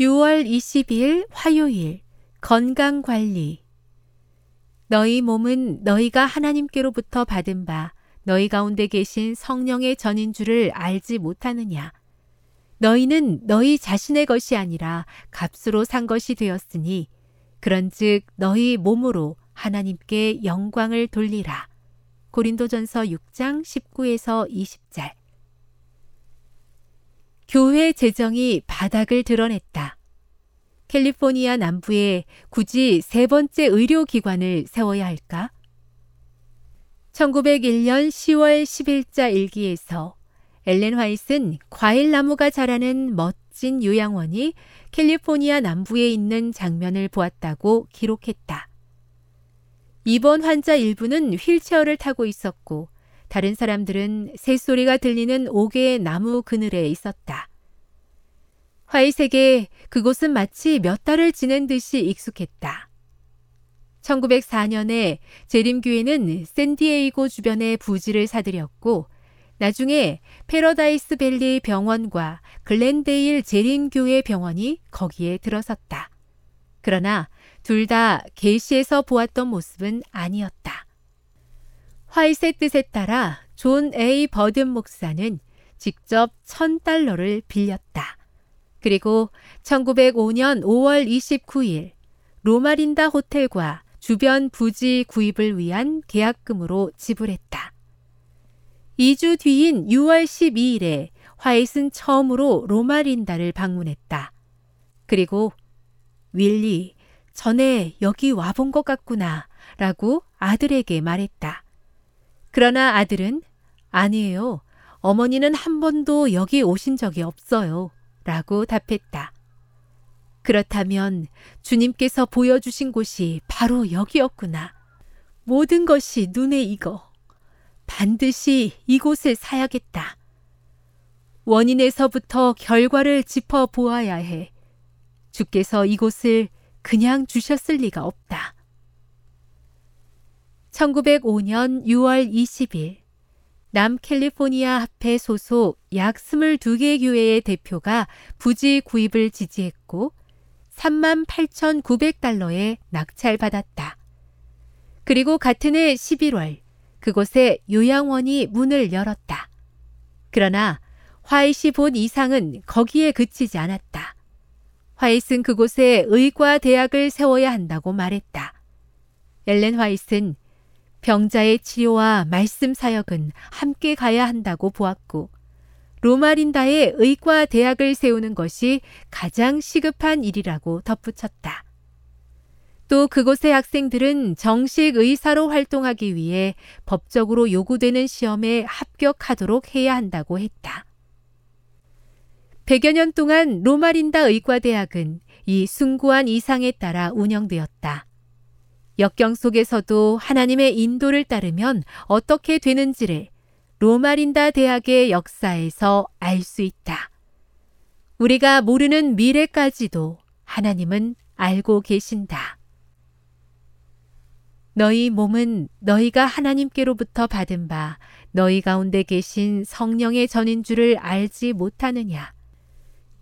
6월 20일 화요일 건강 관리. 너희 몸은 너희가 하나님께로부터 받은 바 너희 가운데 계신 성령의 전인 줄을 알지 못하느냐? 너희는 너희 자신의 것이 아니라 값으로 산 것이 되었으니 그런즉 너희 몸으로 하나님께 영광을 돌리라. 고린도전서 6장 19에서 20절 교회 재정이 바닥을 드러냈다. 캘리포니아 남부에 굳이 세 번째 의료기관을 세워야 할까? 1901년 10월 10일자 일기에서 엘렌 화이트는 과일나무가 자라는 멋진 요양원이 캘리포니아 남부에 있는 장면을 보았다고 기록했다. 입원 환자 일부는 휠체어를 타고 있었고 다른 사람들은 새소리가 들리는 옥의 나무 그늘에 있었다. 화이색에 그곳은 마치 몇 달을 지낸 듯이 익숙했다. 1904년에 재림교회는 샌디에이고 주변의 부지를 사들였고 나중에 패러다이스 밸리 병원과 글렌데일 재림교회 병원이 거기에 들어섰다. 그러나 둘 다 게시에서 보았던 모습은 아니었다. 화이트의 뜻에 따라 존 A. 버든 목사는 직접 천 달러를 빌렸다. 그리고 1905년 5월 29일 로마린다 호텔과 주변 부지 구입을 위한 계약금으로 지불했다. 2주 뒤인 6월 12일에 화이트는 처음으로 로마린다를 방문했다. 그리고 윌리, 전에 여기 와본 것 같구나 라고 아들에게 말했다. 그러나 아들은 아니에요. 어머니는 한 번도 여기 오신 적이 없어요. 라고 답했다. 그렇다면 주님께서 보여주신 곳이 바로 여기였구나. 모든 것이 눈에 익어. 반드시 이곳을 사야겠다. 원인에서부터 결과를 짚어 보아야 해. 주께서 이곳을 그냥 주셨을 리가 없다. 1905년 6월 20일 남캘리포니아 합회 소속 약 22개 교회의 대표가 부지 구입을 지지했고 3만 8,900달러에 낙찰받았다. 그리고 같은 해 11월 그곳에 요양원이 문을 열었다. 그러나 화이시 본 이상은 거기에 그치지 않았다. 화이트는 그곳에 의과 대학을 세워야 한다고 말했다. 엘렌 화이트는 병자의 치료와 말씀 사역은 함께 가야 한다고 보았고 로마린다의 의과 대학을 세우는 것이 가장 시급한 일이라고 덧붙였다. 또 그곳의 학생들은 정식 의사로 활동하기 위해 법적으로 요구되는 시험에 합격하도록 해야 한다고 했다. 100여 년 동안 로마린다 의과대학은 이 숭고한 이상에 따라 운영되었다. 역경 속에서도 하나님의 인도를 따르면 어떻게 되는지를 로마린다 대학의 역사에서 알 수 있다. 우리가 모르는 미래까지도 하나님은 알고 계신다. 너희 몸은 너희가 하나님께로부터 받은 바 너희 가운데 계신 성령의 전인 줄을 알지 못하느냐.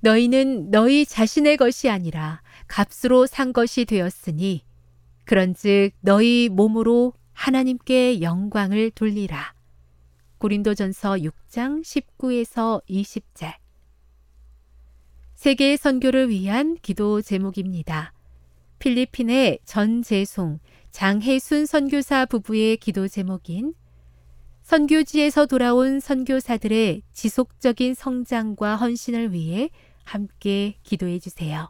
너희는 너희 자신의 것이 아니라 값으로 산 것이 되었으니 그런즉 너희 몸으로 하나님께 영광을 돌리라. 고린도전서 6장 19에서 20절. 세계 선교를 위한 기도 제목입니다. 필리핀의 전재송, 장혜순 선교사 부부의 기도 제목인 선교지에서 돌아온 선교사들의 지속적인 성장과 헌신을 위해 함께 기도해 주세요.